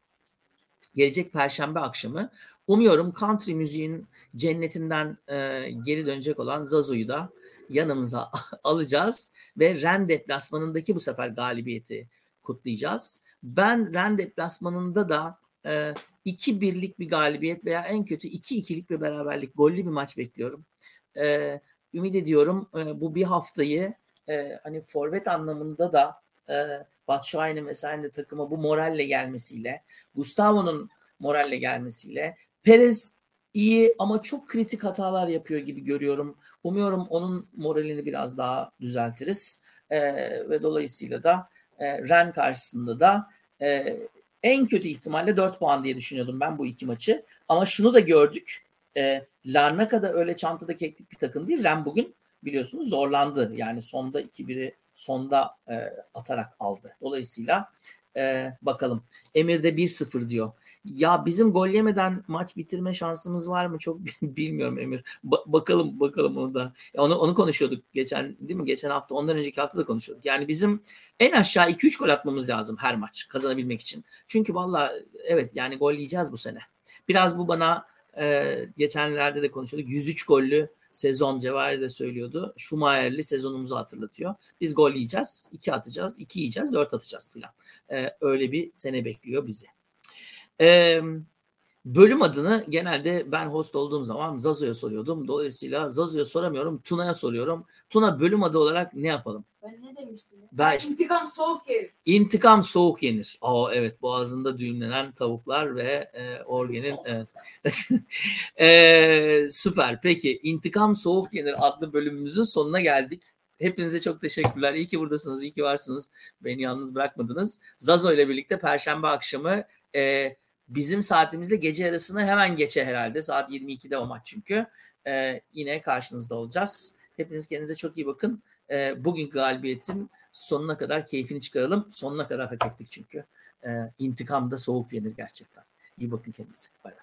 gelecek perşembe akşamı umuyorum country müziğin cennetinden e, geri dönecek olan Zazu'yu da yanımıza alacağız ve Ren deplasmanındaki bu sefer galibiyeti kutlayacağız. Ben Ren deplasmanında da e, iki birlik bir galibiyet veya en kötü iki ikilik bir beraberlik gollü bir maç bekliyorum. E, ümit ediyorum e, bu bir haftayı e, hani forvet anlamında da e, Batshuayi'nin vesaire takıma bu moralle gelmesiyle Gustavo'nun moralle gelmesiyle Perez iyi ama çok kritik hatalar yapıyor gibi görüyorum. Umuyorum onun moralini biraz daha düzeltiriz. E, ve dolayısıyla da e, Ren karşısında da e, en kötü ihtimalle 4 puan diye düşünüyordum ben bu iki maçı. Ama şunu da gördük. E, Larnaka'da öyle çantada keklik bir takım değil. Ren bugün biliyorsunuz zorlandı. Yani sonda 2-1'i sonda e, atarak aldı. Dolayısıyla e, bakalım. Emir de 1-0 diyor. Ya bizim gol yemeden maç bitirme şansımız var mı? Çok bilmiyorum Emir. Ba- bakalım bakalım onu da. Onu onu konuşuyorduk geçen değil mi? Geçen hafta ondan önceki hafta da konuşuyorduk. Yani bizim en aşağı 2-3 gol atmamız lazım her maç kazanabilmek için. Çünkü valla evet yani gol yiyeceğiz bu sene. Biraz bu bana e, geçenlerde de konuşuyorduk. 103 gollü sezon Cevahir de söylüyordu. Schumacher'li sezonumuzu hatırlatıyor. Biz gol yiyeceğiz, 2 atacağız, 2 yiyeceğiz, 4 atacağız filan. E, öyle bir sene bekliyor bizi. Ee, bölüm adını genelde ben host olduğum zaman Zazo'ya soruyordum. Dolayısıyla Zazo'ya soramıyorum, Tuna'ya soruyorum. Tuna bölüm adı olarak ne yapalım? Ben ne demiştim? Ben işte- İntikam soğuk yer. İntikam soğuk yenir. Aa evet boğazında düğümlenen tavuklar ve e, Orgen'in evet. Ee, süper. Peki İntikam Soğuk Yenir adlı bölümümüzün sonuna geldik. Hepinize çok teşekkürler. İyi ki buradasınız, iyi ki varsınız. Beni yalnız bırakmadınız. Zazo ile birlikte Perşembe akşamı e, bizim saatimizle gece yarısını hemen geçe herhalde. Saat 22'de o maç çünkü. E, yine karşınızda olacağız. Hepiniz kendinize çok iyi bakın. E, bugünkü galibiyetin sonuna kadar keyfini çıkaralım. Sonuna kadar hak ettik çünkü. E, intikam da soğuk yenir gerçekten. İyi bakın kendinize. Bay.